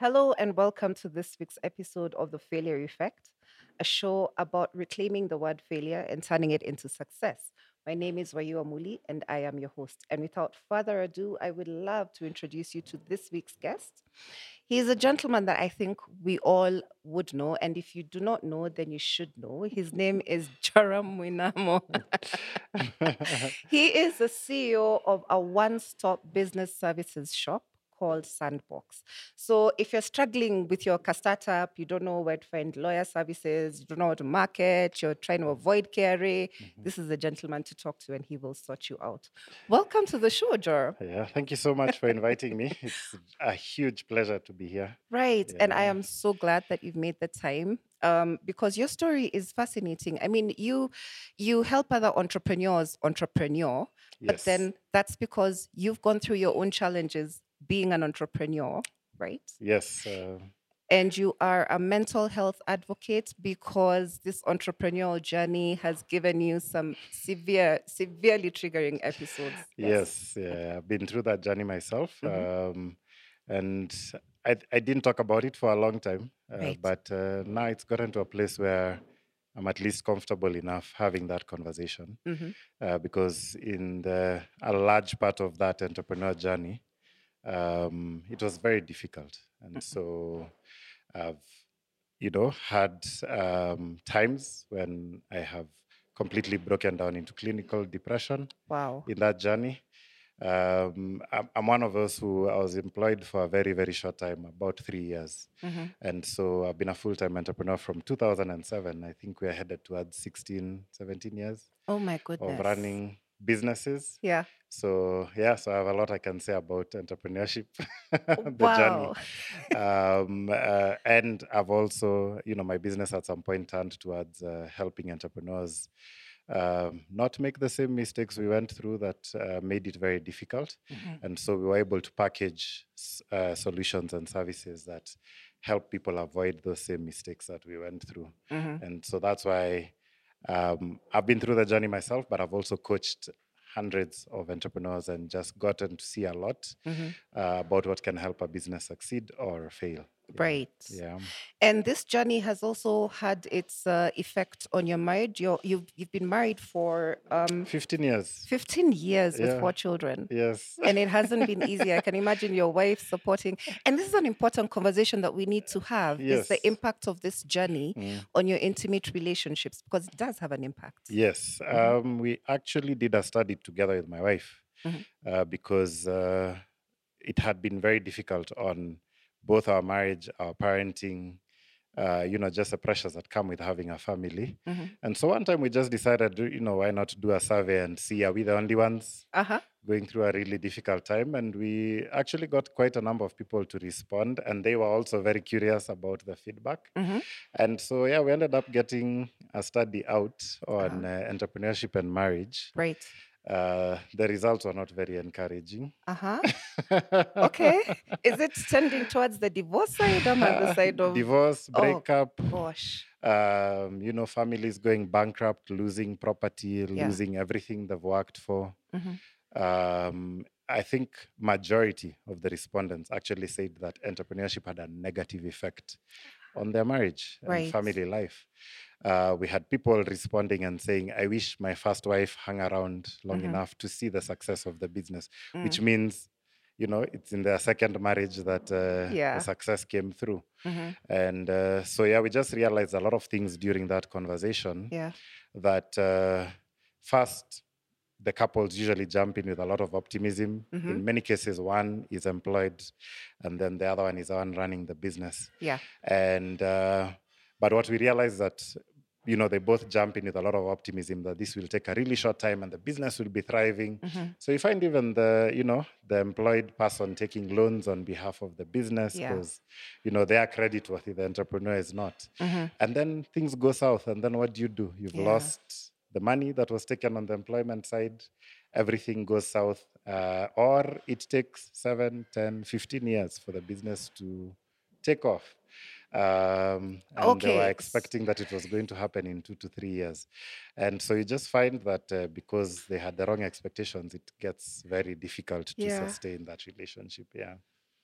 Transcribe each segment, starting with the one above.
Hello and welcome to this week's episode of The Failure Effect, a show about reclaiming the word failure and turning it into success. My name is Wayu Amuli and I am your host. And without further ado, I would love to introduce you to this week's guest. He is a gentleman that I think we all would know. And if you do not know, then you should know. His name is Joram Mwinamo. he is the CEO of a one stop business services shop called Sandbox. So if you're struggling with your startup, you don't know where to find lawyer services, you don't know how to market, you're trying to avoid KRA, mm-hmm. this is the gentleman to talk to and he will sort you out. Welcome to the show, Jor. Yeah, thank you so much for inviting me. It's a huge pleasure to be here. Right. Yeah. And I am so glad that you've made the time. Um, because your story is fascinating. I mean, you you help other entrepreneurs entrepreneur, yes. but then that's because you've gone through your own challenges being an entrepreneur, right? Yes. Uh, and you are a mental health advocate because this entrepreneurial journey has given you some severe, severely triggering episodes. Yes, yes yeah, I've been through that journey myself. Mm-hmm. Um, and I, I didn't talk about it for a long time, uh, right. but uh, now it's gotten to a place where I'm at least comfortable enough having that conversation mm-hmm. uh, because in the, a large part of that entrepreneur journey, um, it was very difficult. And mm-hmm. so I've, you know, had um, times when I have completely broken down into clinical depression. Wow. In that journey. Um, I'm, one of those who I was employed for a very, very short time, about three years. Mm-hmm. And so I've been a full time entrepreneur from 2007. I think we're headed towards 16, 17 years. Oh, my goodness. Of running businesses. Yeah. So yeah, so I have a lot I can say about entrepreneurship, the wow. journey, um, uh, and I've also, you know, my business at some point turned towards uh, helping entrepreneurs um, not make the same mistakes we went through that uh, made it very difficult, mm-hmm. and so we were able to package uh, solutions and services that help people avoid those same mistakes that we went through, mm-hmm. and so that's why. Um, I've been through the journey myself, but I've also coached hundreds of entrepreneurs and just gotten to see a lot mm-hmm. uh, about what can help a business succeed or fail. Right. Yeah. And this journey has also had its uh, effect on your marriage. You're, you've you've been married for um, fifteen years. Fifteen years yeah. with four children. Yes. And it hasn't been easy. I can imagine your wife supporting. And this is an important conversation that we need to have. Yes. Is the impact of this journey mm. on your intimate relationships because it does have an impact. Yes. Mm-hmm. Um, we actually did a study together with my wife mm-hmm. uh, because uh, it had been very difficult on both our marriage, our parenting, uh, you know, just the pressures that come with having a family. Mm-hmm. And so one time we just decided, you know, why not do a survey and see are we the only ones uh-huh. going through a really difficult time? And we actually got quite a number of people to respond, and they were also very curious about the feedback. Mm-hmm. And so, yeah, we ended up getting a study out on uh-huh. uh, entrepreneurship and marriage. Right. Uh, the results were not very encouraging. Uh huh. okay. Is it tending towards the divorce side or the side of divorce, oh, breakup? Oh, gosh. Um, you know, families going bankrupt, losing property, yeah. losing everything they've worked for. Mm-hmm. Um, I think majority of the respondents actually said that entrepreneurship had a negative effect on their marriage right. and family life uh, we had people responding and saying, I wish my first wife hung around long mm-hmm. enough to see the success of the business, mm. which means, you know, it's in their second marriage that uh, yeah. the success came through. Mm-hmm. And uh, so, yeah, we just realized a lot of things during that conversation. Yeah. That uh, first, the couples usually jump in with a lot of optimism. Mm-hmm. In many cases, one is employed, and then the other one is the one running the business. Yeah. And uh, but what we realized that you know, they both jump in with a lot of optimism that this will take a really short time and the business will be thriving. Mm-hmm. So you find even the, you know, the employed person taking loans on behalf of the business because, yeah. you know, they are creditworthy, the entrepreneur is not. Mm-hmm. And then things go south. And then what do you do? You've yeah. lost the money that was taken on the employment side. Everything goes south. Uh, or it takes 7, 10, 15 years for the business to take off. Um, and okay. they were expecting that it was going to happen in two to three years. And so you just find that uh, because they had the wrong expectations, it gets very difficult to yeah. sustain that relationship. Yeah.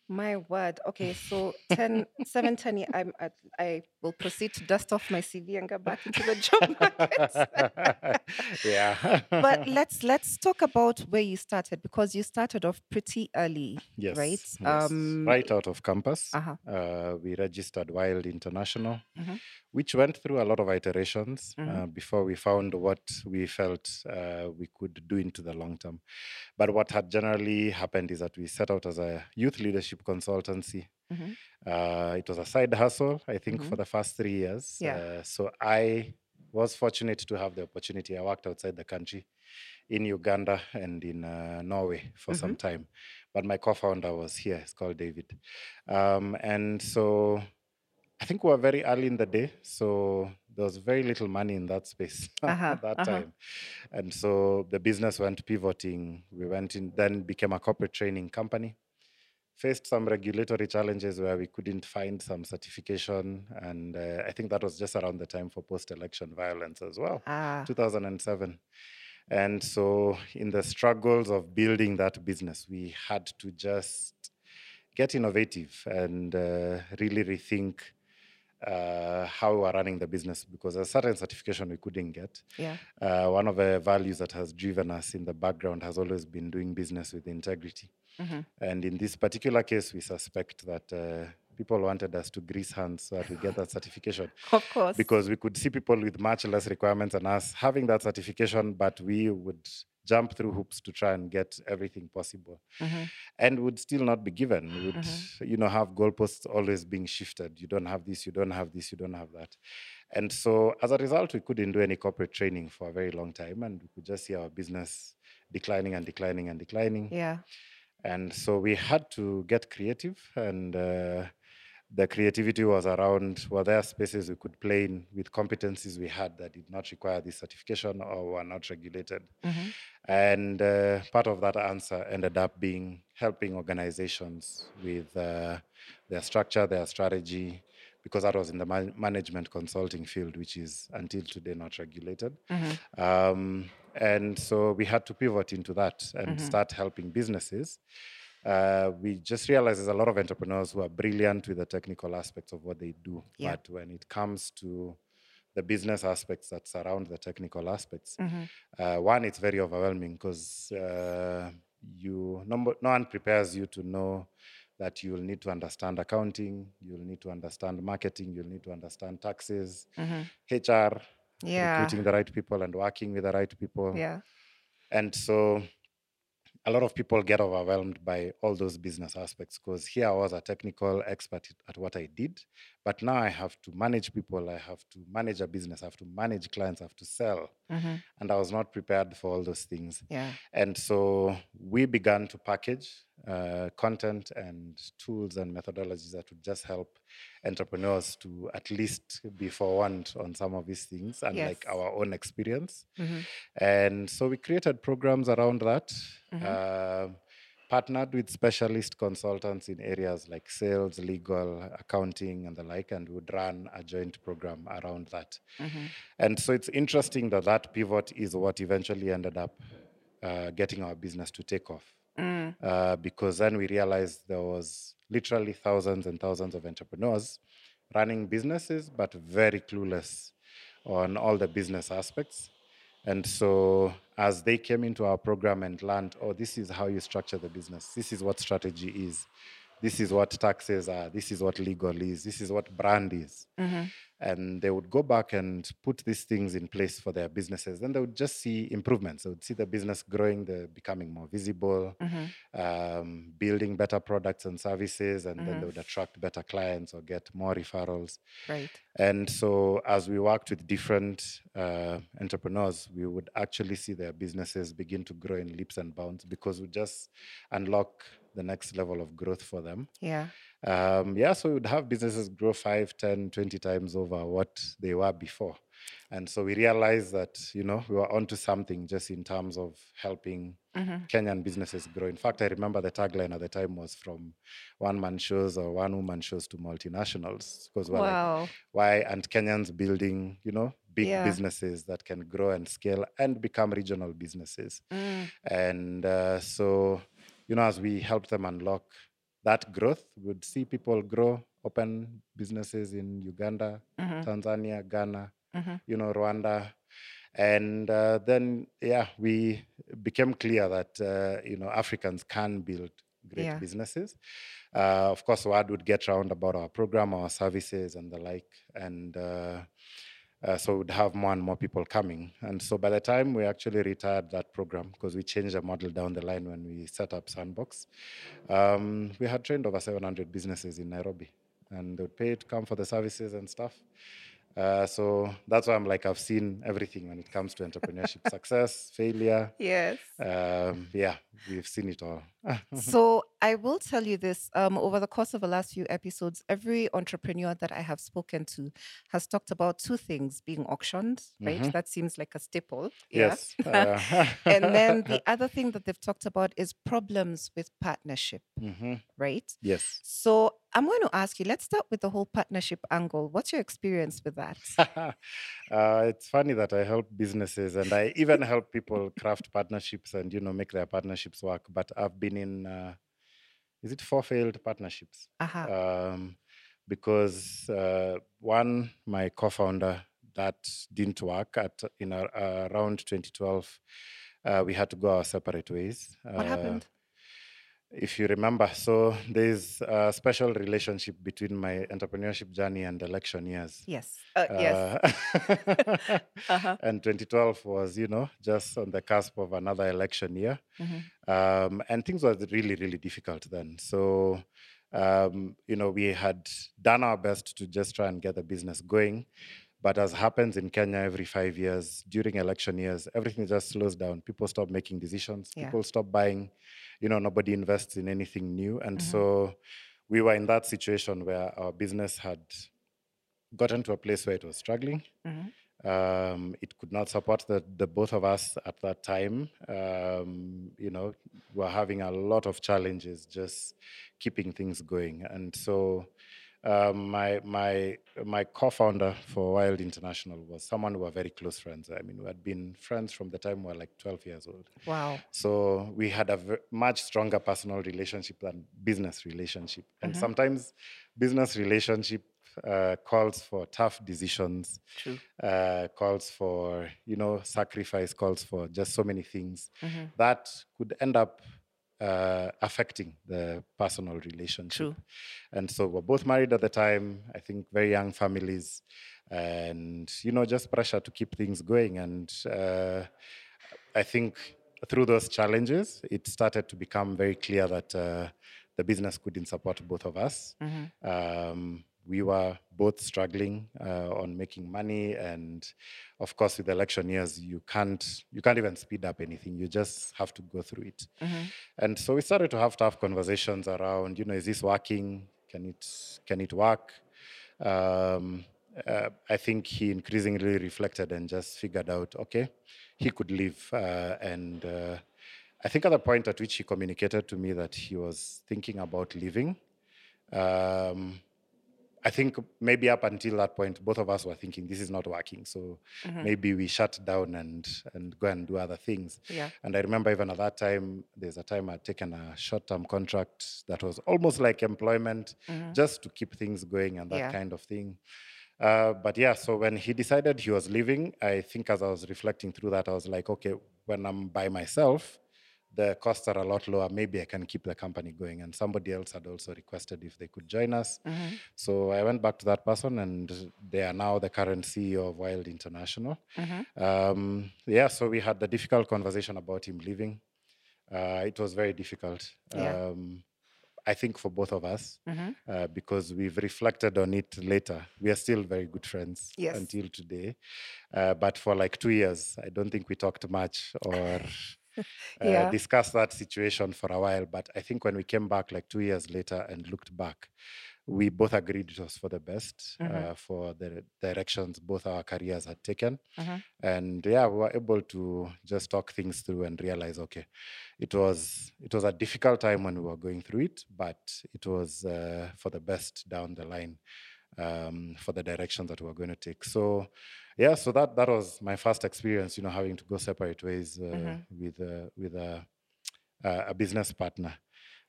My word. Okay, so 10, 710, I'm at, I will proceed to dust off my CV and get back into the job market. yeah. but let's let's talk about where you started because you started off pretty early, yes. right? yes. Um, right out of campus, uh-huh. uh, we registered Wylde International, Mhm. Which went through a lot of iterations Mhm. uh, before we found what we felt uh, we could do into the long term. But what had generally happened is that we set out as a youth leadership consultancy. Mhm. Uh, it was a side hustle, I think, for Mhm. the first three years. Yeah. Uh, so I was fortunate to have the opportunity. I worked outside the country in Uganda and in uh, Norway for some Mm-hmm. time. But my co founder was here, it's called David. Um, and so I think we were very early in the day. So there was very little money in that space Uh-huh, at that uh-huh. time. And so the business went pivoting. We went in, then became a corporate training company. Faced some regulatory challenges where we couldn't find some certification. And uh, I think that was just around the time for post election violence as well. Ah, 2007. And so, in the struggles of building that business, we had to just get innovative and uh, really rethink uh, how we were running the business because a certain certification we couldn't get. yeah. Uh, one of the values that has driven us in the background has always been doing business with integrity. Mhm. And in this particular case, we suspect that uh, people wanted us to grease hands so that we get that certification Of course. because we could see people with much less requirements than us having that certification, but we would jump through hoops to try and get everything possible Mhm. and would still not be given. We would, you know, have goalposts always being shifted. You don't have this, you don't have this, you don't have that. And so as a result, we couldn't do any corporate training for a very long time and we could just see our business declining and declining and declining. Yeah. And so we had to get creative, and uh, the creativity was around were there spaces we could play in with competencies we had that did not require this certification or were not regulated. Mhm. And uh, part of that answer ended up being helping organizations with uh, their structure, their strategy, because that was in the man- management consulting field, which is until today not regulated. Mhm. Um, and so we had to pivot into that and start helping businesses. Uh, we just realized there's a lot of entrepreneurs who are brilliant with the technical aspects of what they do. Yeah. But when it comes to the business aspects that surround the technical aspects, Mhm. uh, one, it's very overwhelming because uh, you no, no one prepares you to know that you'll need to understand accounting, you'll need to understand marketing, you'll need to understand taxes, Mhm. HR, Yeah. recruiting the right people and working with the right people. Yeah. And so a lot of people get overwhelmed by all those business aspects because here I was a technical expert at what I did, but now I have to manage people, I have to manage a business, I have to manage clients, I have to sell. Mhm. And I was not prepared for all those things. Yeah. And so we began to package uh, content and tools and methodologies that would just help entrepreneurs to at least be forewarned on some of these things and like our own experience. Mhm. And so we created programs around that, Mhm. uh, partnered with specialist consultants in areas like sales, legal, accounting, and the like, and would run a joint program around that. Mhm. And so it's interesting that that pivot is what eventually ended up uh, getting our business to take off. Mm. Uh, because then we realized there was literally thousands and thousands of entrepreneurs running businesses, but very clueless on all the business aspects. And so, as they came into our program and learned, oh, this is how you structure the business, this is what strategy is, this is what taxes are, this is what legal is, this is what brand is. Mhm. And they would go back and put these things in place for their businesses. Then they would just see improvements. They would see the business growing, they're becoming more visible, Mhm. um, building better products and services, and then Mhm. they would attract better clients or get more referrals. Right. And so, as we worked with different uh, entrepreneurs, we would actually see their businesses begin to grow in leaps and bounds because we just unlock the next level of growth for them. Yeah. Um, yeah, so we would have businesses grow 5, 10, 20 times over what they were before. And so we realized that, you know, we were onto something just in terms of helping Mhm. Kenyan businesses grow. In fact, I remember the tagline at the time was from one man shows or one woman shows to multinationals. Because we're like, why aren't Kenyans building, you know, big Yeah. businesses that can grow and scale and become regional businesses? Mm. And uh, so, you know, as we help them unlock that growth. We'd see people grow, open businesses in Uganda, Mhm. Tanzania, Ghana, Mhm. you know, Rwanda. And uh, then, yeah, we became clear that, uh, you know, Africans can build great Yeah. businesses. Uh, of course, word would get round about our program, our services, and the like. And uh, so we'd have more and more people coming. And so by the time we actually retired that program, because we changed the model down the line when we set up Sandbox, um, we had trained over 700 businesses in Nairobi. And they would pay to come for the services and stuff. Uh, so that's why I'm like, I've seen everything when it comes to entrepreneurship success, failure. Yes. Um, yeah, we've seen it all. So I will tell you this. Um, over the course of the last few episodes, every entrepreneur that I have spoken to has talked about two things: being auctioned, right? Mhm. That seems like a staple. Yeah. yes. uh, and then the other thing that they've talked about is problems with partnership, Mhm. right? Yes. So I'm going to ask you. Let's start with the whole partnership angle. What's your experience with that? uh, it's funny that I help businesses and I even help people craft partnerships and you know make their partnerships work. But I've been in uh, is it four failed partnerships? Aha. Um, because uh, one, my co-founder, that didn't work at in a, around 2012. Uh, we had to go our separate ways. What Uh, happened? If you remember, so there's a special relationship between my entrepreneurship journey and election years. Yes. Uh, yes. Uh, Uh-huh. and 2012 was, you know, just on the cusp of another election year. Mhm. Um, and things were really, really difficult then. So, um, you know, we had done our best to just try and get the business going. But as happens in Kenya every five years, during election years, everything just slows down. People stop making decisions. Yeah. People stop buying. You know, nobody invests in anything new. And Mhm. so we were in that situation where our business had gotten to a place where it was struggling. Mhm. Um, it could not support the, the both of us at that time. Um, you know, we were having a lot of challenges just keeping things going. And so um, my my my co-founder for Wylde International was someone who were very close friends. I mean, we had been friends from the time we were like 12 years old. Wow. So we had a much stronger personal relationship than business relationship. And Mhm. sometimes business relationship uh, calls for tough decisions, True. uh, calls for you know sacrifice, calls for just so many things Mhm. that could end up uh, affecting the personal relationship. True. And so we're both married at the time. I think very young families, and you know just pressure to keep things going. And uh, I think through those challenges, it started to become very clear that uh, the business couldn't support both of us. Mhm. Um, we were both struggling uh, on making money, and of course, with election years, you can't you can't even speed up anything. You just have to go through it. Mhm. And so we started to have tough conversations around, you know, is this working? Can it can it work? Um, uh, I think he increasingly reflected and just figured out, okay, he could leave. Uh, and uh, I think at the point at which he communicated to me that he was thinking about leaving, um, I think maybe up until that point, both of us were thinking this is not working. So Mhm. maybe we shut down and and go and do other things. Yeah. And I remember even at that time, there's a time I'd taken a short-term contract that was almost like employment, Mhm. just to keep things going and that Yeah. kind of thing. Uh, but yeah, so when he decided he was leaving, I think as I was reflecting through that, I was like, okay, when I'm by myself, the costs are a lot lower. Maybe I can keep the company going. And somebody else had also requested if they could join us. Mhm. So I went back to that person, and they are now the current CEO of Wylde International. Mhm. Um, yeah, so we had the difficult conversation about him leaving. Uh, it was very difficult. Yeah. Um, I think for both of us, Mhm. uh, because we've reflected on it later. We are still very good friends Yes. until today. Uh, but for like two years, I don't think we talked much or Yeah. discussed that situation for a while. But I think when we came back like two years later and looked back, we both agreed it was for the best Mhm. uh, for the directions both our careers had taken. Mhm. And yeah, we were able to just talk things through and realize, okay, it was it was a difficult time when we were going through it, but it was uh, for the best down the line um, for the direction that we were going to take. So yeah, so that that was my first experience, you know, having to go separate ways uh, Mhm. with uh, with a, a a business partner.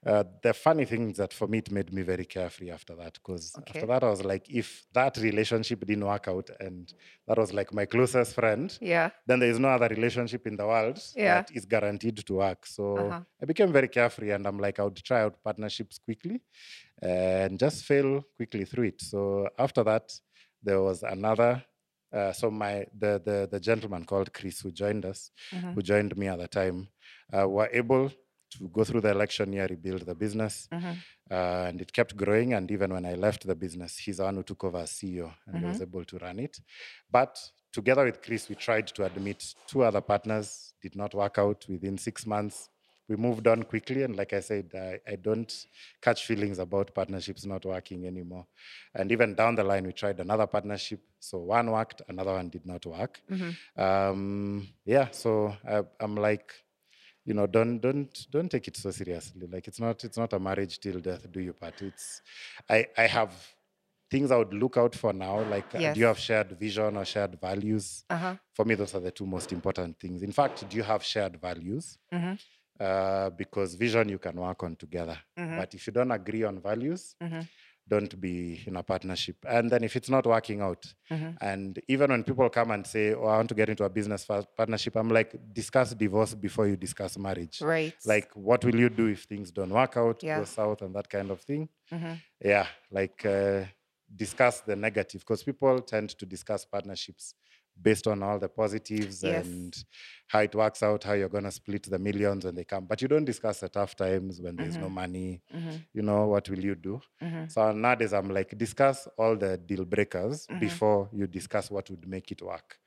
Uh, the funny thing is that for me, it made me very carefree after that because Okay. after that, I was like, if that relationship didn't work out and that was like my closest friend, Yeah. then there is no other relationship in the world Yeah. that is guaranteed to work. So Uh-huh. I became very carefree and I'm like, I would try out partnerships quickly and just fail quickly through it. So after that, there was another. Uh, so my the, the the gentleman called Chris who joined us, Mhm. who joined me at the time, uh, were able to go through the election year, rebuild the business, Mhm. uh, and it kept growing. And even when I left the business, he's the one who took over as CEO and he was able to run it. But together with Chris, we tried to admit two other partners, did not work out within six months. We moved on quickly. And like I said, I, I don't catch feelings about partnerships not working anymore. And even down the line, we tried another partnership. So one worked, another one did not work. Mhm. Um, yeah, so I, I'm like, you know don't don't don't take it so seriously like it's not it's not a marriage till death do you part it's i i have things i would look out for now like uh, do you have shared vision or shared values Uh-huh. for me those are the two most important things in fact do you have shared values Mhm. uh, because vision you can work on together Mhm. but if you don't agree on values Mhm. Don't be in a partnership and then if it's not working out Mhm. and even when people come and say oh i want to get into a business partnership i'm like discuss divorce before you discuss marriage Right. like what will you do if things don't work out Yeah. go south and that kind of thing Mhm. yeah like uh, discuss the negative because people tend to discuss partnerships based on all the positives Yes. and how it works out how you're going to split the millions when they come but you don't discuss the tough times when there's no money Mhm. you know what will you do Mhm. so nowadays i'm like discuss all the deal breakers Mhm. before you discuss what would make it work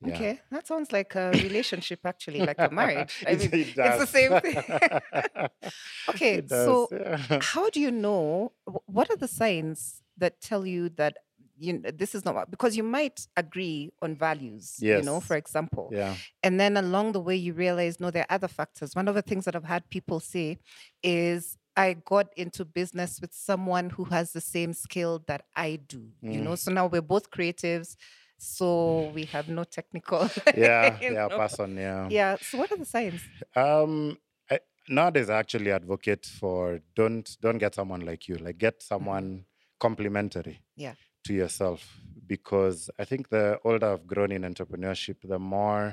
yeah. Okay, that sounds like a relationship, actually, like a marriage. I mean, it it's the same thing. Okay, does, so yeah. how do you know? What are the signs that tell you that you kn- this is not what- because you might agree on values, you know, for example, yeah and then along the way you realize no, there are other factors. One of the things that I've had people say is. I got into business with someone who has the same skill that I do, you know. Mm. So now we're both creatives, so we have no technical. yeah yeah know. person yeah Yeah. So what are the signs? um I, nowadays i actually advocate for don't don't get someone like you like get someone complementary Mm-hmm. Yeah. To yourself because i think the older i've grown in entrepreneurship the more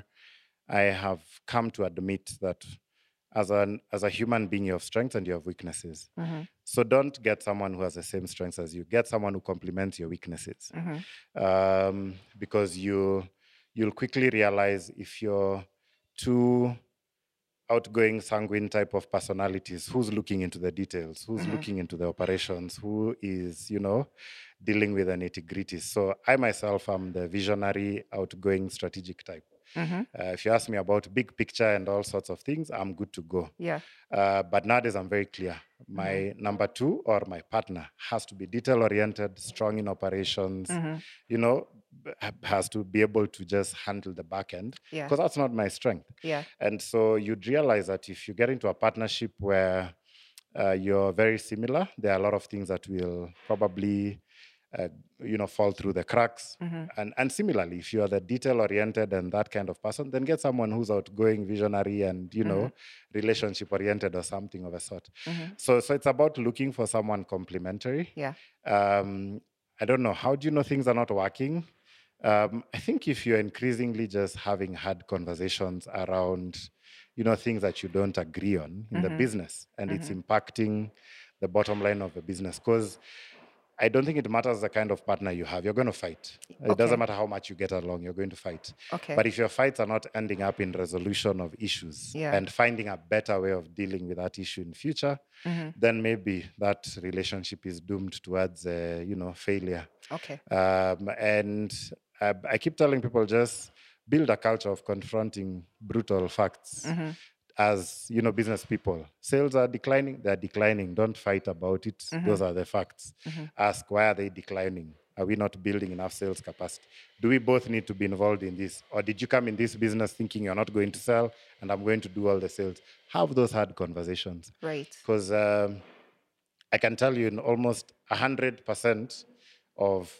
i have come to admit that as an as a human being you have strengths and you have weaknesses. Mhm, so don't get someone who has the same strengths as you. Get someone who complements your weaknesses. Mhm, um, because you you'll quickly realize if you're too outgoing sanguine type of personalities who's looking into the details who's Mhm. looking into the operations who is you know dealing with the nitty gritty so i myself am the visionary outgoing strategic type mhm. uh, if you ask me about big picture and all sorts of things i'm good to go Yeah. uh, but nowadays, I'm very clear. My number two or my partner has to be detail oriented, strong in operations, mhm. you know, has to be able to just handle the back end Yeah. because that's not my strength. Yeah. And so you'd realize that if you get into a partnership where uh, you're very similar, there are a lot of things that will probably, uh, you know, fall through the cracks. Mhm. And and similarly, if you are the detail oriented and that kind of person, then get someone who's outgoing, visionary, and you know, relationship oriented or something of a sort. Mhm. So so it's about looking for someone complementary. Yeah. Um, I don't know. How do you know things are not working? Um, I think if you're increasingly just having hard conversations around, you know, things that you don't agree on in the business and it's impacting the bottom line of the business. Because I don't think it matters the kind of partner you have. You're going to fight. It doesn't matter how much you get along. You're going to fight. Okay. But if your fights are not ending up in resolution of issues Yeah. and finding a better way of dealing with that issue in future, Mhm. then maybe that relationship is doomed towards, uh, you know, failure. Okay. Um, and I, I keep telling people just build a culture of confronting brutal facts Mhm. as you know business people. Sales are declining they're declining. Don't fight about it. Those are the facts. Ask why are they declining? Are we not building enough sales capacity? Do we both need to be involved in this? Or did you come in this business thinking you're not going to sell and i'm going to do all the sales? Have those hard conversations. Right. because um, I can tell you in almost 100% of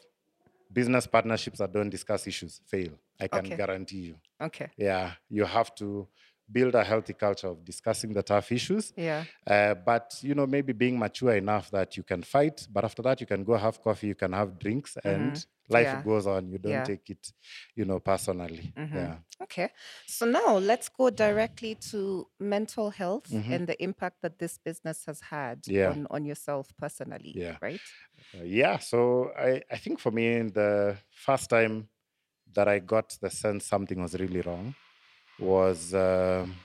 business partnerships that don't discuss issues fail. I can Okay. guarantee you. Okay. Yeah, you have to build a healthy culture of discussing the tough issues. Yeah. Uh, but you know, maybe being mature enough that you can fight, but after that you can go have coffee, you can have drinks, and life Yeah. goes on. You don't Yeah. take it, you know, personally. Mhm. Yeah. Okay. So now let's go directly to mental health Mhm. and the impact that this business has had Yeah. on, on yourself personally. Yeah. Right? Uh, yeah. So I, I think for me, the first time that I got the sense something was really wrong was um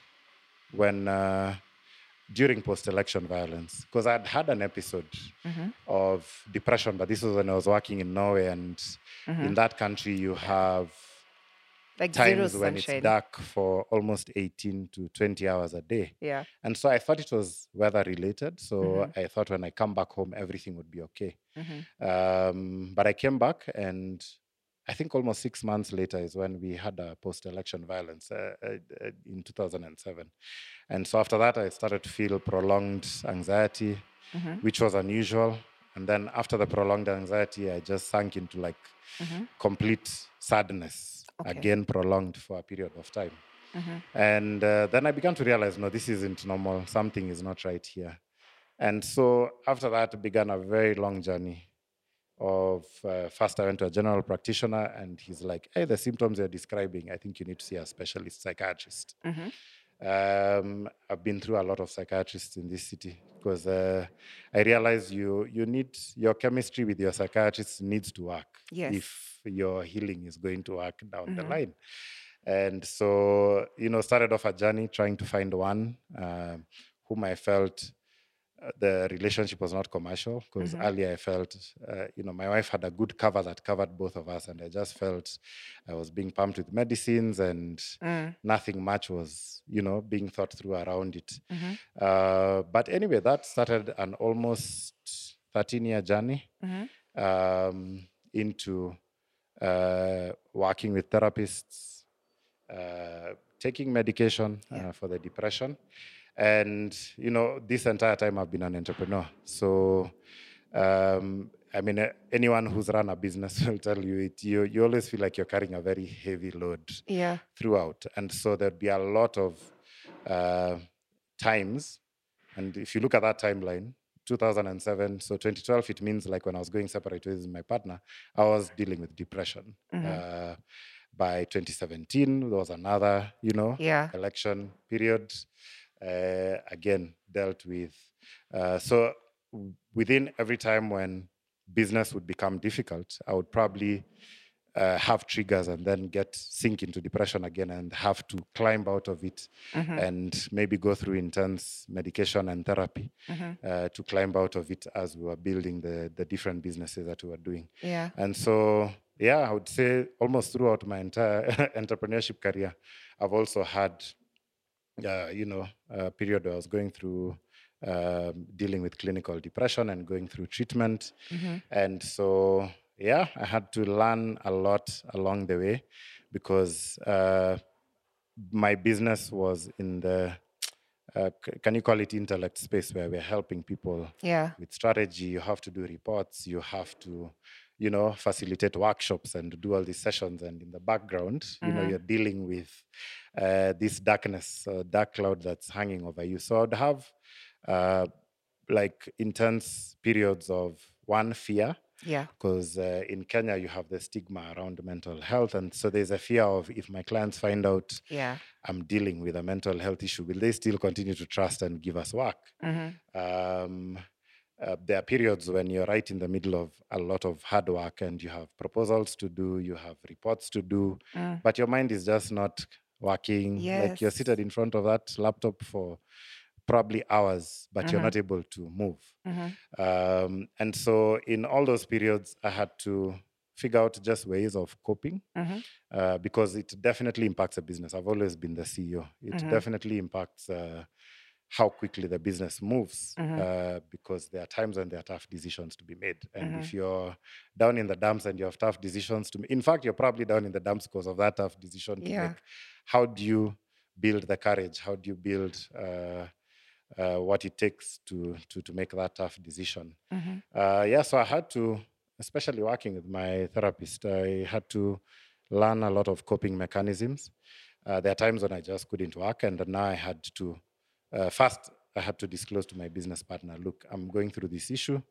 when uh, during post-election violence, because I'd had an episode Mhm. of depression, but this was when I was working in Norway, and Mm-hmm. in that country you have Like zero times when sunshine. it's dark for almost 18 to 20 hours a day. Yeah. And so I thought it was weather related. So Mhm. I thought when I come back home, everything would be okay. Mhm. Um, but I came back, and I think almost six months later is when we had a post election violence uh, uh, uh, in 2007. And so after that, I started to feel prolonged anxiety, Mhm. which was unusual. And then after the prolonged anxiety, I just sank into like Mhm. complete sadness, Okay. again prolonged for a period of time. Mhm. And uh, then I began to realize, no, this isn't normal. Something is not right here. And so after that began a very long journey of uh, first I went to a general practitioner and he's like, hey, the symptoms you're describing, I think you need to see a specialist psychiatrist. Mhm. Um, I've been through a lot of psychiatrists in this city because uh, I realized you you need your chemistry with your psychiatrist needs to work Yes. if your healing is going to work down the Mhm. line. And so you know, started off a journey trying to find one um, whom I felt uh, the relationship was not commercial because Mhm. earlier I felt, uh, you know, my wife had a good cover that covered both of us, and I just felt I was being pumped with medicines and Mm. nothing much was, you know, being thought through around it. Mhm. Uh, but anyway, that started an almost 13 year journey Mhm. um, into uh, working with therapists, uh, taking medication Yeah. uh, for the depression. And, you know, this entire time I've been an entrepreneur. So, um, I mean, uh, anyone who's run a business will tell you it. You, you always feel like you're carrying a very heavy load Yeah. throughout. And so there'd be a lot of uh, times. And if you look at that timeline, 2007, so 2012, it means like when I was going separate ways with my partner, I was dealing with depression. Mhm. Uh, by 2017, there was another, you know, Yeah. election period. Uh, again, dealt with. Uh, so within every time when business would become difficult, I would probably uh, have triggers and then get sink into depression again and have to climb out of it Mhm. and maybe go through intense medication and therapy Mhm. uh, to climb out of it as we were building the, the different businesses that we were doing. Yeah. And so, yeah, I would say almost throughout my entire entrepreneurship career, I've also had, uh, you know, a period where I was going through um, dealing with clinical depression and going through treatment. Mhm. And so, yeah, I had to learn a lot along the way because uh, my business was in the, uh, can you call it intellect space where we're helping people Yeah. with strategy you have to do reports you have to you know facilitate workshops and do all these sessions and in the background you know Mhm. you're dealing with uh, this darkness uh, dark cloud that's hanging over you so i'd have uh, like intense periods of one fear Yeah. because uh, in Kenya you have the stigma around mental health, and so there's a fear of if my clients find out Yeah. I'm dealing with a mental health issue, will they still continue to trust and give us work? Mhm. Um, uh, there are periods when you're right in the middle of a lot of hard work and you have proposals to do, you have reports to do, Mm. but your mind is just not working. Like you're seated in front of that laptop for probably hours, but you're Mhm. not able to move. Mhm. Um, and so, in all those periods, I had to figure out just ways of coping Mhm. uh, because it definitely impacts a business. I've always been the CEO. It definitely impacts uh, how quickly the business moves Mhm. uh, because there are times when there are tough decisions to be made. And Mhm. if you're down in the dumps and you have tough decisions to make, in fact, you're probably down in the dumps because of that tough decision to Yeah. make. How do you build the courage? How do you build uh, uh, what it takes to, to, to make that tough decision? Mhm. uh, yeah, so I had to, especially working with my therapist, I had to learn a lot of coping mechanisms uh, there are times when I just couldn't work, and now I had to uh, first I had to disclose to my business partner, look, I'm going through this issue.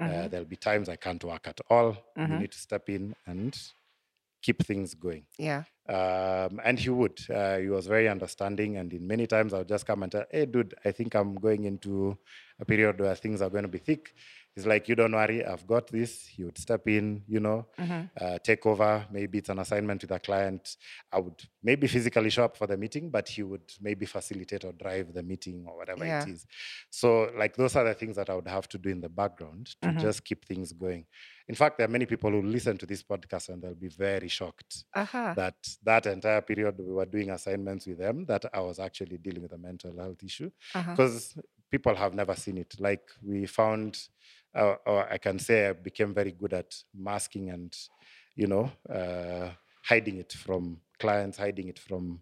Uh, there'll be times I can't work at all. You need to step in and keep things going. Yeah. Um, and he would. Uh, he was very understanding, and in many times I would just come and tell, "Hey, dude, I think I'm going into a period where things are going to be thick." He's like, "You don't worry, I've got this." He would step in, you know, uh, take over. Maybe it's an assignment with a client. I would maybe physically show up for the meeting, but he would maybe facilitate or drive the meeting or whatever Yeah. it is. So, like, those are the things that I would have to do in the background to just keep things going. In fact, there are many people who listen to this podcast and they'll be very shocked Uh-huh. that that entire period we were doing assignments with them that I was actually dealing with a mental health issue Uh-huh. because people have never seen it. Like we found, uh, or I can say, I became very good at masking and, you know, uh, hiding it from clients, hiding it from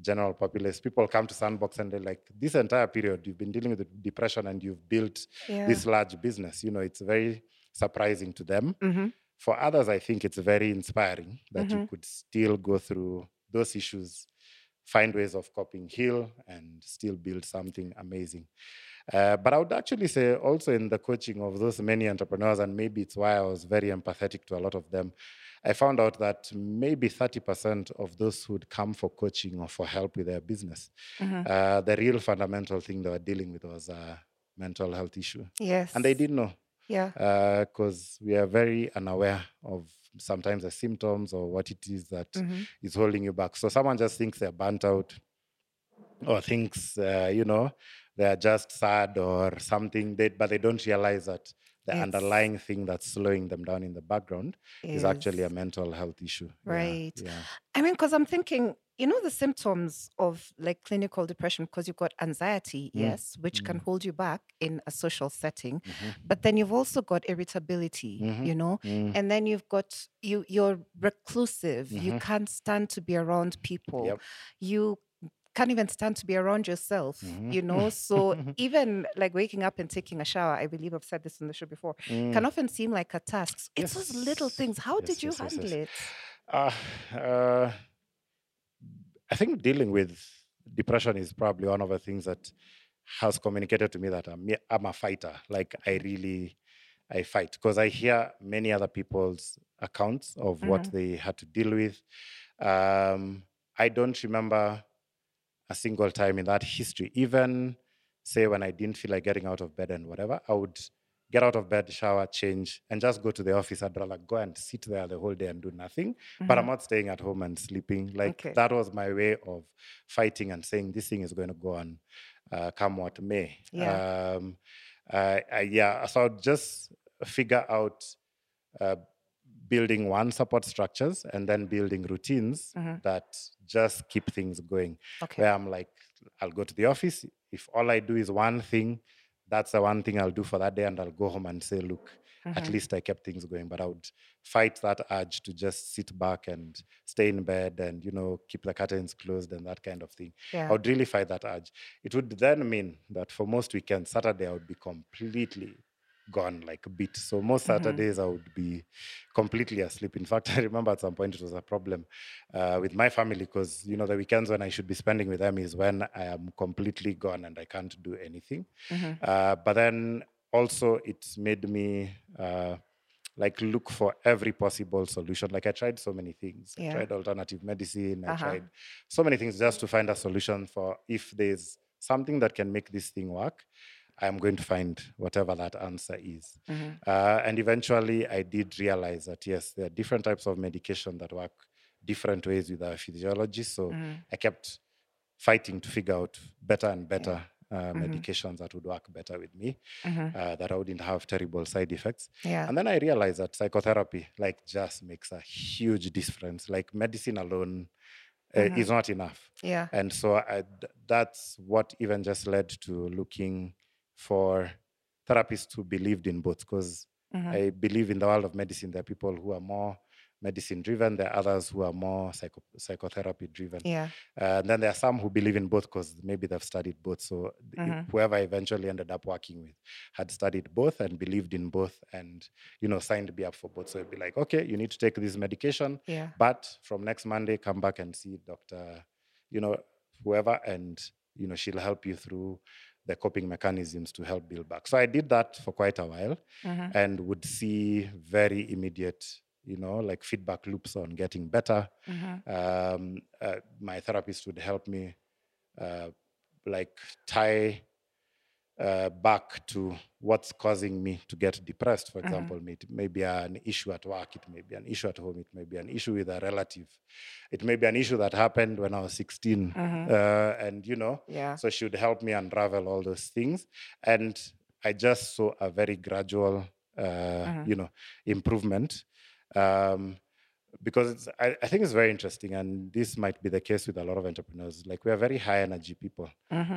general populace. People come to Sandbox and they're like, "This entire period you've been dealing with depression and you've built Yeah. this large business." You know, it's very surprising to them. Mm-hmm. For others, I think it's very inspiring that you could still go through those issues, find ways of coping, heal, and still build something amazing. Uh, but I would actually say also in the coaching of those many entrepreneurs, and maybe it's why I was very empathetic to a lot of them, I found out that maybe 30% of those who'd come for coaching or for help with their business, uh, the real fundamental thing they were dealing with was a mental health issue. Yes. And they didn't know Yeah. because we are very unaware of sometimes the symptoms or what it is that is holding you back. So someone just thinks they're burnt out or thinks, uh, you know, they're just sad or something, they, but they don't realize that the It's- underlying thing that's slowing them down in the background is, actually a mental health issue. Right. Yeah. I mean, because I'm thinking, you know, the symptoms of like clinical depression, because you've got anxiety, Mm. yes, which can hold you back in a social setting, Mm-hmm. but then you've also got irritability, you know, Mm. and then you've got you. You're reclusive. You can't stand to be around people. Mm-hmm. Yep. You can't even stand to be around yourself, Mm-hmm. you know. So even like waking up and taking a shower, I believe I've said this on the show before, can often seem like a task. It's those little Mm. Things. How Yes, did you yes, yes, handle yes. it? Uh, uh, I think dealing with depression is probably one of the things that has communicated to me that I'm, I'm a fighter. Like I really, I fight because I hear many other people's accounts of what they had to deal with. Um, I don't remember a single time in that history, even say when I didn't feel like getting out of bed and whatever, I would get out of bed, shower, change, and just go to the office. I'd rather go and sit there the whole day and do nothing. But I'm not staying at home and sleeping. Like Okay. that was my way of fighting and saying this thing is going to go on, uh, come what may. Yeah. Um, I, I, yeah. So I'd just figure out uh, building one support structures and then building routines mm-hmm. that just keep things going. Okay. Where I'm like, I'll go to the office. If all I do is one thing, that's the one thing I'll do for that day, and I'll go home and say, look, at mm-hmm. least I kept things going. But I would fight that urge to just sit back and stay in bed and you know keep the curtains closed and that kind of thing. Yeah. I would really fight that urge. It would then mean that for most weekends, Saturday I would be completely gone like a bit. So most Saturdays I would be completely asleep. In fact, I remember at some point it was a problem uh, with my family because you know the weekends when I should be spending with them is when I am completely gone and I can't do anything. Uh, but then also it made me. Uh, like look for every possible solution. Like I tried so many things. I Yeah. tried alternative medicine. I Uh-huh. tried so many things just to find a solution for if there's something that can make this thing work. I'm going to find whatever that answer is. Uh, and eventually, I did realize that yes, there are different types of medication that work different ways with our physiology. So I kept fighting to figure out better and better uh, medications that would work better with me, uh, that I wouldn't have terrible side effects. Yeah. And then I realized that psychotherapy, like, just makes a huge difference. Like medicine alone uh, is not enough. Yeah. And so I, that's what even just led to looking for therapists who believed in both. Because I believe in the world of medicine, there are people who are more medicine driven, there are others who are more psycho- psychotherapy driven. Yeah. Uh, and then there are some who believe in both because maybe they've studied both. So th- whoever I eventually ended up working with had studied both and believed in both and, you know, signed me up for both. So it'd be like, okay, you need to take this medication, Yeah. but from next Monday, come back and see Dr. you know, whoever, and you know, she'll help you through the coping mechanisms to help build back. So I did that for quite a while Mhm. and would see very immediate, you know, like feedback loops on getting better. Mhm. Um, uh, my therapist would help me, uh, like tie uh, back to what's causing me to get depressed. For example, it may be an issue at work, it may be an issue at home, it may be an issue with a relative, it may be an issue that happened when I was 16, uh, and you know, Yeah. so she would help me unravel all those things. And I just saw a very gradual, uh, you know, improvement. Um, because it's, I, I think it's very interesting, and this might be the case with a lot of entrepreneurs. Like, we are very high energy people.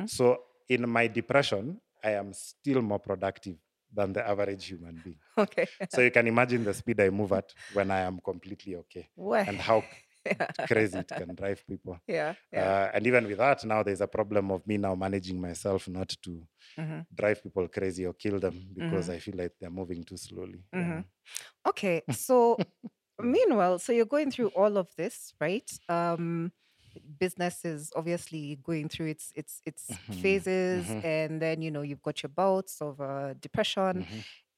So, in my depression, I am still more productive than the average human being. Okay. So, you can imagine the speed I move at when I am completely okay, Well, and how crazy it can drive people. yeah. Yeah. Uh, and even with that, now there's a problem of me now managing myself not to Mhm. drive people crazy or kill them because Mhm. I feel like they're moving too slowly. Mhm. Okay. So, meanwhile, so you're going through all of this, right? Um, business is obviously going through its its its phases, and then you know you've got your bouts of uh, depression,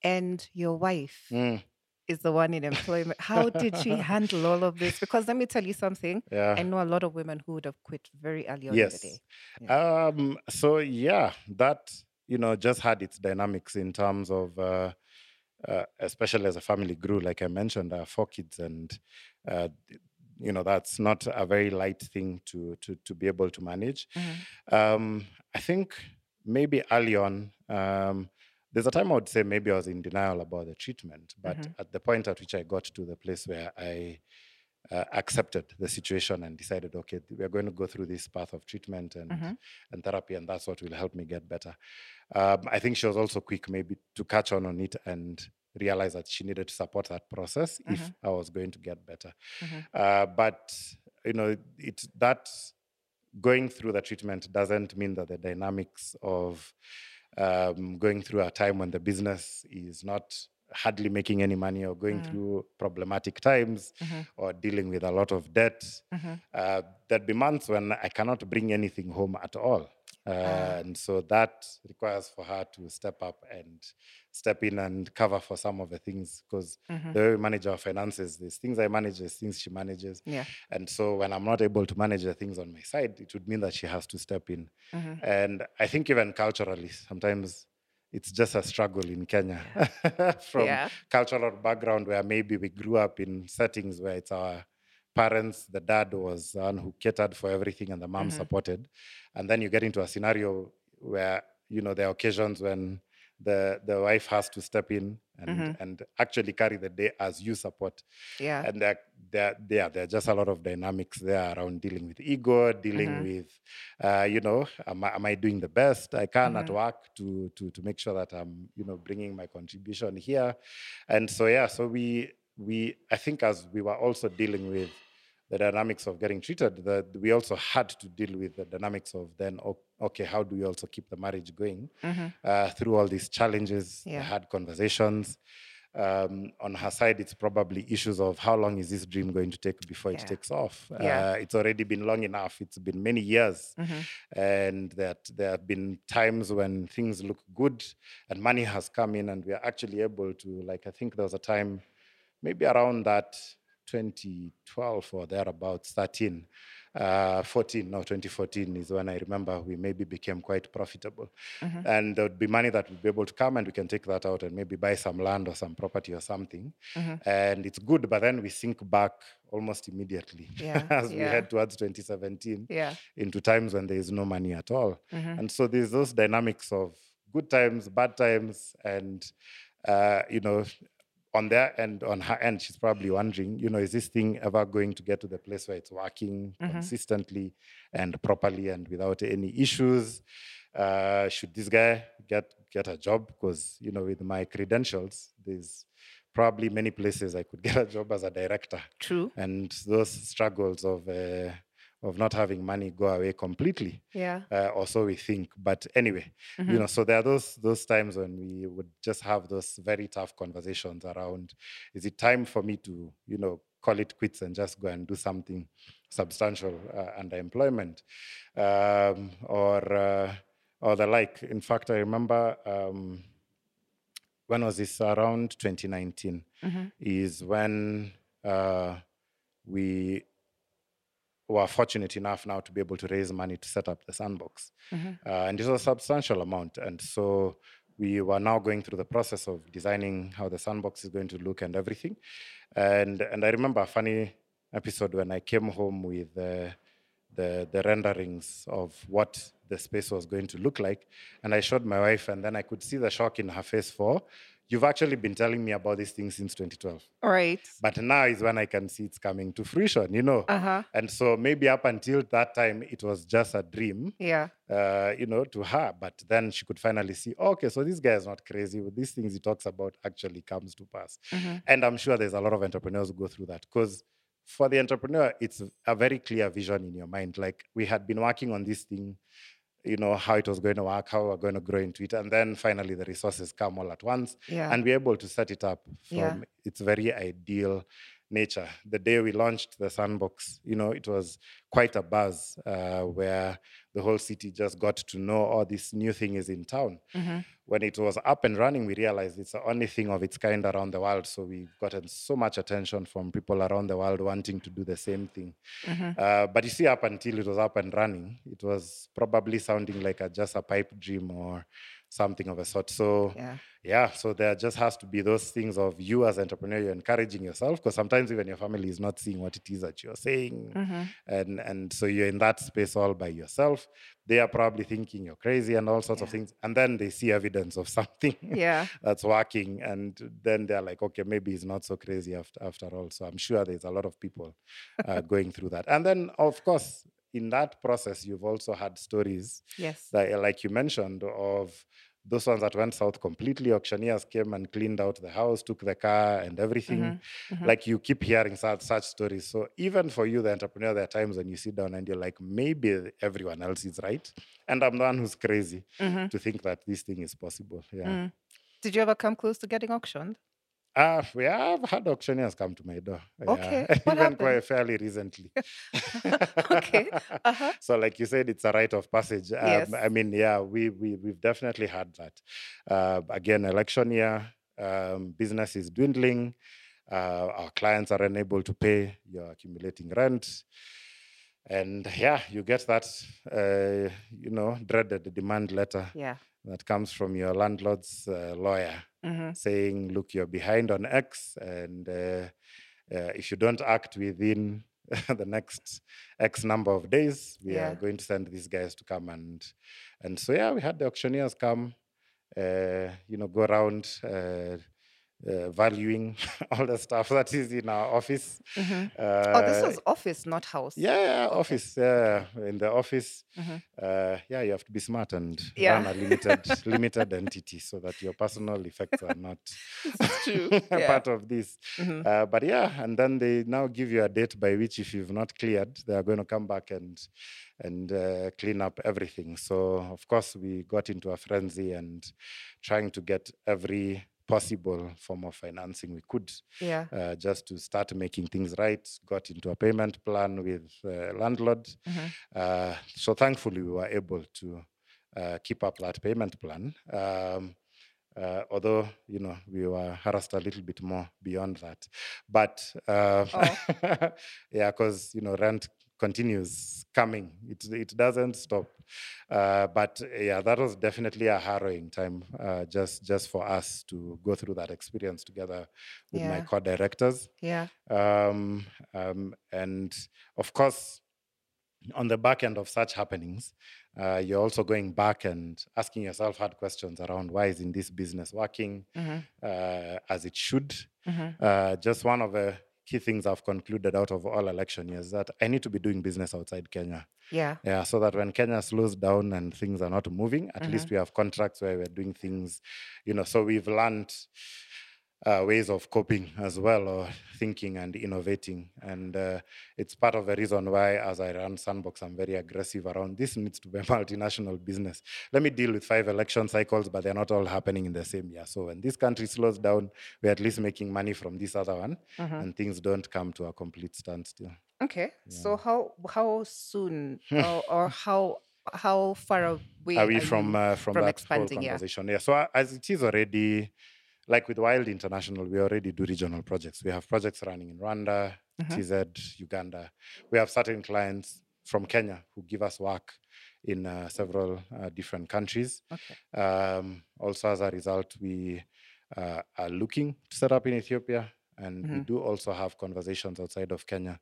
and your wife Mm, is the one in employment. How did she handle all of this? Because let me tell you something. yeah. I know a lot of women who would have quit very early on in the day. Yes. Um, so yeah, that you know just had its dynamics in terms of, uh, uh, especially as a family grew. Like I mentioned, have four kids, and uh, you know that's not a very light thing to to to be able to manage. Um, I think maybe early on. Um, there's a time I would say maybe I was in denial about the treatment, but at the point at which I got to the place where I uh, accepted the situation and decided, okay, we're going to go through this path of treatment and, and therapy, and that's what will help me get better. Um, I think she was also quick, maybe, to catch on on it and realize that she needed to support that process if I was going to get better. Uh, but you know, it that going through the treatment doesn't mean that the dynamics of um, going through a time when the business is not hardly making any money or going through problematic times or dealing with a lot of debt. Uh, there'd be months when I cannot bring anything home at all. Uh, mm. And so that requires for her to step up and step in and cover for some of the things because mm-hmm. the way we manage our finances, these things I manage, there's things she manages. Yeah. And so when I'm not able to manage the things on my side, it would mean that she has to step in. Mm-hmm. And I think even culturally, sometimes it's just a struggle in Kenya from Yeah. cultural background where maybe we grew up in settings where it's our parents, the dad was the one who catered for everything and the mom mm-hmm. supported. And then you get into a scenario where, you know, there are occasions when the, the wife has to step in and, mm-hmm. and actually carry the day as you support. Yeah. And there, there, there, there are just a lot of dynamics there around dealing with ego, dealing mm-hmm. with, uh, you know, am I, am I doing the best I can at work to, to, to make sure that I'm, you know, bringing my contribution here. And so, yeah, so we, we, I think as we were also dealing with the dynamics of getting treated, that we also had to deal with the dynamics of then, okay, how do we also keep the marriage going uh, through all these challenges? Yeah. I had conversations. Um, on her side, it's probably issues of how long is this dream going to take before it takes off. Yeah. Uh, it's already been long enough. It's been many years, and that there have been times when things look good and money has come in, and we are actually able to. Like I think there was a time, maybe around that 2012 or thereabouts, 13, uh, 14, no, 2014 is when I remember we maybe became quite profitable. And there would be money that would be able to come and we can take that out and maybe buy some land or some property or something. And it's good, but then we sink back almost immediately Yeah, as we head towards 2017 Yeah. into times when there is no money at all. And so there's those dynamics of good times, bad times, and uh, you know, on their end, on her end, she's probably wondering, you know, is this thing ever going to get to the place where it's working consistently and properly and without any issues? Uh, should this guy get get a job? Because you know, with my credentials, there's probably many places I could get a job as a director True. and those struggles of uh, of not having money go away completely Yeah. uh, or so we think. But anyway you know so there are those those times when we would just have those very tough conversations around is it time for me to you know call it quits and just go and do something substantial uh, under employment? Um, or uh, or the like. In fact, I remember um, when was this? Around 2019 is when uh, we were fortunate enough now to be able to raise money to set up the sandbox. Uh, and it was a substantial amount. And so we were now going through the process of designing how the sandbox is going to look and everything. And, and I remember a funny episode when I came home with uh, the, the renderings of what the space was going to look like. And I showed my wife, and then I could see the shock in her face for, you've actually been telling me about this thing since 2012. All right. But now is when I can see it's coming to fruition, you know. Uh-huh. And so maybe up until that time, it was just a dream, Yeah. uh, you know, to her. But then she could finally see, okay, so this guy is not crazy. These things he talks about actually comes to pass. And I'm sure there's a lot of entrepreneurs who go through that because for the entrepreneur, it's a very clear vision in your mind. Like we had been working on this thing, you know, how it was going to work, how we're going to grow into it. And then finally the resources come all at once Yeah. and we're able to set it up from Yeah. its very ideal nature. The day we launched the sandbox, you know, it was quite a buzz uh, where the whole city just got to know, oh, this new thing is in town. When it was up and running, we realized it's the only thing of its kind around the world. So we've gotten so much attention from people around the world wanting to do the same thing. Uh, but you see, up until it was up and running, it was probably sounding like a, just a pipe dream or something of a sort. So Yeah. yeah, so there just has to be those things of you as an entrepreneur, you're encouraging yourself because sometimes even your family is not seeing what it is that you're saying, and and so you're in that space all by yourself. They are probably thinking you're crazy and all sorts of things, and then they see evidence of something Yeah. that's working, and then they're like, okay, maybe it's not so crazy after after all. So I'm sure there's a lot of people uh, going through that, and then of course in that process you've also had stories Yes. that, eh, like you mentioned, of those ones that went south completely. Auctioneers came and cleaned out the house, took the car and everything. Mm-hmm, mm-hmm. Like you keep hearing such, such stories. So even for you, the entrepreneur, there are times when you sit down and you're like, maybe everyone else is right, and I'm the one who's crazy mm-hmm. to think that this thing is possible. Yeah. Mm. Did you ever come close to getting auctioned? Uh, we have had auctioneers come to my door. Yeah. What Even quite fairly recently. Okay, uh-huh. So, like you said, it's a rite of passage. Um, Yes. I mean, yeah, we, we, we've definitely had that. Uh, again, election year, um, business is dwindling. Uh, our clients are unable to pay. You're accumulating rent. And yeah, you get that, uh, you know, dreaded demand letter Yeah. that comes from your landlord's uh, lawyer saying, look, you're behind on X, and uh, uh, if you don't act within the next X number of days, we Yeah. are going to send these guys to come and and so yeah, we had the auctioneers come, uh, you know, go around. Uh, valuing all the stuff that is in our office. uh oh, this was office, not house. yeah, yeah, office. Yeah, in the office. Uh, yeah, you have to be smart and Mm-hmm. Yeah. run a limited limited entity so that your personal effects are not. Yeah. Mm-hmm. part of this. Uh, but yeah, and then they now give you a date by which, if you've not cleared, they are going to come back and and uh, clean up everything. So of course, we got into a frenzy and trying to get every possible form of financing we could Yeah. uh, just to start making things right. Got into a payment plan with uh, landlord. Uh, so thankfully, we were able to uh, keep up that payment plan. Um, uh, although you know we were harassed a little bit more beyond that, but uh, yeah, because you know rent continues coming; it it doesn't stop. Uh, but yeah, that was definitely a harrowing time, uh, just just for us to go through that experience together with my co-directors. Yeah. Um, um, and of course, on the back end of such happenings, uh, you're also going back and asking yourself hard questions around why is in this business working uh, as it should. Uh, just one of the key things I've concluded out of all election years that I need to be doing business outside Kenya. Yeah. Yeah, so that when Kenya slows down and things are not moving, at least mm-hmm. we have contracts where we're doing things, you know. So we've learned uh, ways of coping as well, or thinking and innovating. And uh, it's part of the reason why, as I run Sandbox, I'm very aggressive around this needs to be a multinational business. Let me deal with five election cycles, but they're not all happening in the same year. So when this country slows down, we're at least making money from this other one, and things don't come to a complete standstill. Okay. So how how soon or, or how how far away are we from you uh, from, from that expanding? whole Yeah. conversation? Yeah. So uh, as it is already, like with Wylde International, we already do regional projects. We have projects running in Rwanda, TZ, Uganda. We have certain clients from Kenya who give us work in uh, several uh, different countries. Okay. Um, also, as a result, we uh, are looking to set up in Ethiopia, and Mm-hmm. we do also have conversations outside of Kenya.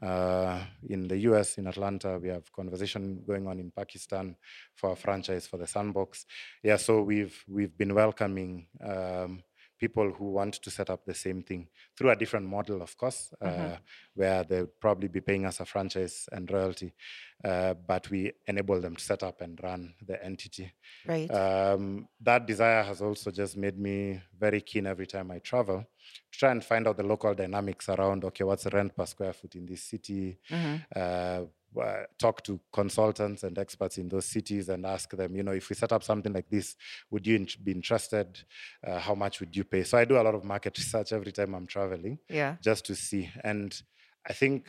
Uh, in the US, in Atlanta, we have conversation going on in Pakistan for a franchise for the Sandbox. Yeah, so we've we've been welcoming. Um, people who want to set up the same thing through a different model, of course, uh, where they'll probably be paying us a franchise and royalty, uh, but we enable them to set up and run the entity. Right. Um, that desire has also just made me very keen every time I travel to try and find out the local dynamics around okay, what's the rent per square foot in this city? Uh, uh, talk to consultants and experts in those cities and ask them, you know, if we set up something like this, would you be interested? Uh, how much would you pay? So I do a lot of market research every time I'm traveling yeah. just to see. And I think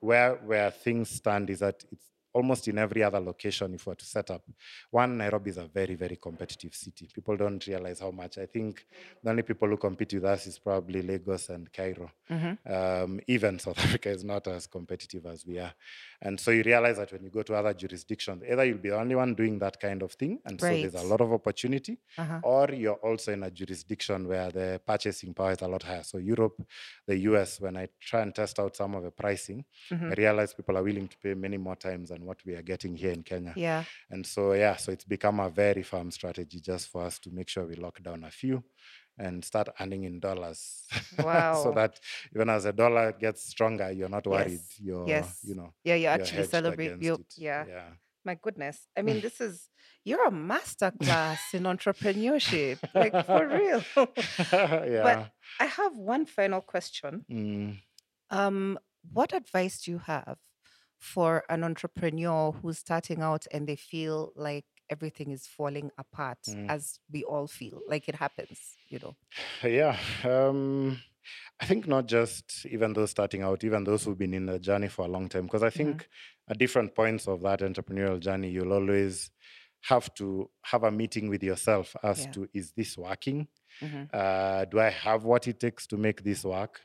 where where things stand is that it's almost in every other location if we're to set up. One, Nairobi is a very, very competitive city. People don't realize how much. I think the only people who compete with us is probably Lagos and Cairo. Um, even South Africa is not as competitive as we are. And so you realize that when you go to other jurisdictions, either you'll be the only one doing that kind of thing, and so there's a lot of opportunity, Uh-huh. or you're also in a jurisdiction where the purchasing power is a lot higher. So Europe, the US, when I try and test out some of the pricing, I realize people are willing to pay many more times than what we are getting here in Kenya. Yeah. And so yeah, so it's become a very firm strategy just for us to make sure we lock down a few and start earning in dollars. Wow. so that even as the dollar gets stronger, you're not worried. Yes. You're Yes. you know Yeah, you you're actually celebrate you yeah. Yeah. My goodness. I mean, this is you're a master class in entrepreneurship. Like for real. yeah. But I have one final question. Mm. Um, what advice do you have for an entrepreneur who's starting out and they feel like everything is falling apart, Mm. as we all feel, like it happens, you know? Yeah. Um, I think not just even those starting out, even those who've been in the journey for a long time, because I think at different points of that entrepreneurial journey, you'll always have to have a meeting with yourself as Yeah. to is this working? Mhm. Uh, do I have what it takes to make this work?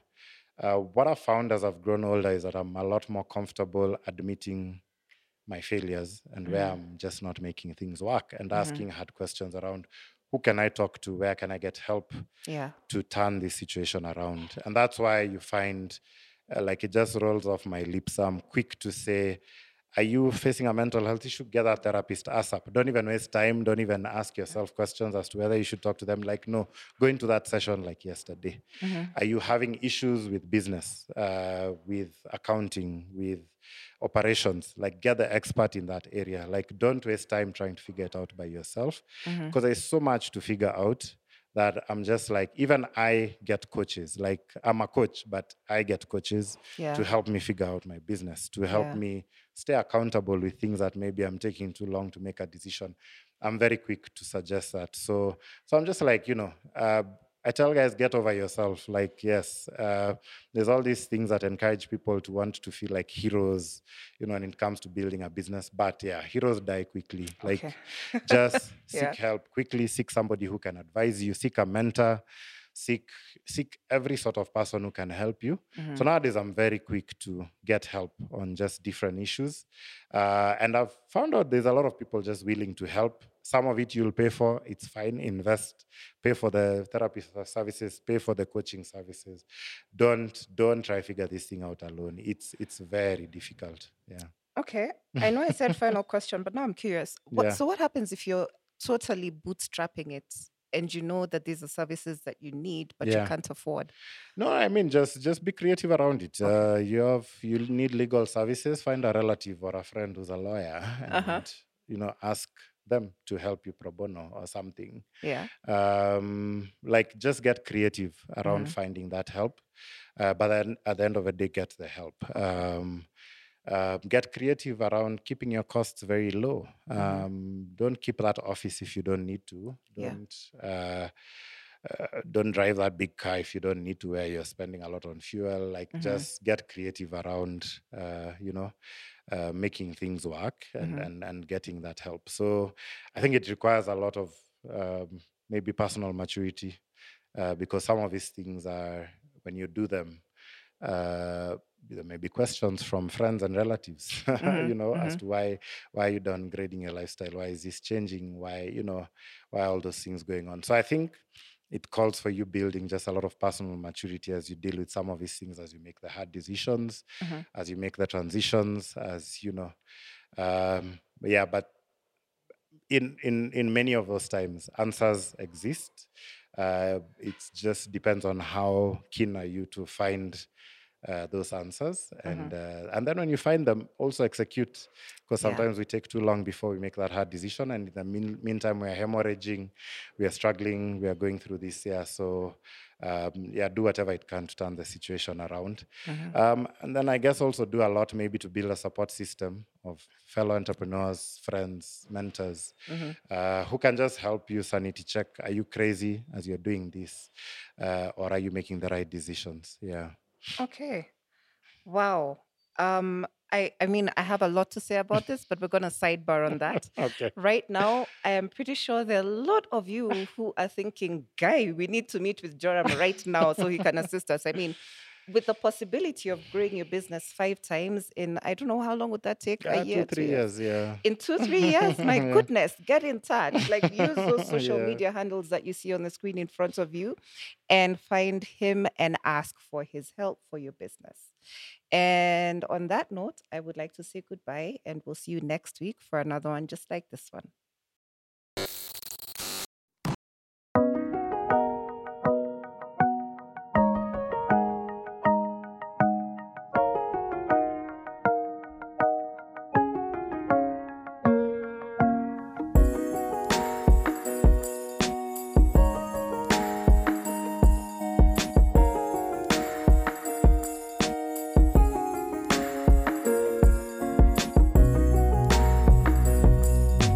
Uh, what I've found as I've grown older is that I'm a lot more comfortable admitting my failures and where I'm just not making things work and asking hard questions around who can I talk to? Where can I get help? Yeah. to turn this situation around. And that's why you find, uh, like, it just rolls off my lips. I'm quick to say, are you facing a mental health issue? Get a therapist ASAP. Don't even waste time. Don't even ask yourself questions as to whether you should talk to them. Like, no, go into that session like yesterday. Are you having issues with business, uh, with accounting, with operations? Like, get the expert in that area. Like, don't waste time trying to figure it out by yourself because there's so much to figure out that I'm just like, even I get coaches. Like, I'm a coach, but I get coaches Yeah. to help me figure out my business, to help Yeah. me stay accountable with things that maybe I'm taking too long to make a decision. I'm very quick to suggest that. So, so I'm just like, you know, uh, I tell guys, get over yourself. Like, yes, uh, there's all these things that encourage people to want to feel like heroes, you know, when it comes to building a business. But yeah, heroes die quickly. Like, Okay. just seek help quickly. Seek somebody who can advise you. Seek a mentor. Seek seek every sort of person who can help you. So nowadays, I'm very quick to get help on just different issues, uh, and I've found out there's a lot of people just willing to help. Some of it you'll pay for. It's fine. Invest. Pay for the therapy services. Pay for the coaching services. Don't don't try to figure this thing out alone. It's it's very difficult. Yeah. Okay. I know I said final question, but now I'm curious. What, Yeah. So, what happens if you're totally bootstrapping it and you know that these are services that you need, but Yeah. you can't afford? No, I mean just just be creative around it. Uh, you have you need legal services. Find a relative or a friend who's a lawyer, and Uh-huh. you know ask them to help you pro bono or something. Yeah. Um, like just get creative around Mhm. finding that help, uh, but then at the end of the day, get the help. Um, uh, get creative around keeping your costs very low. Mhm. Um, don't keep that office if you don't need to. Don't uh, uh, don't drive that big car if you don't need to. Where you're spending a lot on fuel. Like Mhm. just get creative around, uh, you know, uh, making things work and, Mhm. and and getting that help. So I think it requires a lot of um, maybe personal maturity uh, because some of these things are when you do them uh, there may be questions from friends and relatives, Mhm, you know, as mhm. to why why are you downgrading your lifestyle? Why is this changing? Why you know why are all those things going on? So I think it calls for you building just a lot of personal maturity as you deal with some of these things, as you make the hard decisions, Mhm. as you make the transitions, as you know, um, yeah. But in in in many of those times answers exist uh, it just depends on how keen are you to find uh, those answers and uh, and then when you find them also execute because Yeah. sometimes we take too long before we make that hard decision and in the mean, meantime we are hemorrhaging we are struggling we are going through this year so um, yeah do whatever it can to turn the situation around Mhm. um, and then I guess also do a lot maybe to build a support system of fellow entrepreneurs, friends, mentors, Mhm. uh, who can just help you sanity check. Are you crazy as you're doing this? Uh, or are you making the right decisions? Yeah. Okay. Wow. Um, I, I mean, I have a lot to say about this, but we're going to sidebar on that. Okay. Right now, I am pretty sure there are a lot of you who are thinking, Guy, we need to meet with Joram right now so he can assist us. I mean, with the possibility of growing your business five times in, I don't know how long would that take? A ah, year, two, three years. Yeah. in two, three years, my Yeah. goodness, get in touch. Like use those social Yeah. media handles that you see on the screen in front of you and find him and ask for his help for your business. And on that note, I would like to say goodbye and we'll see you next week for another one just like this one.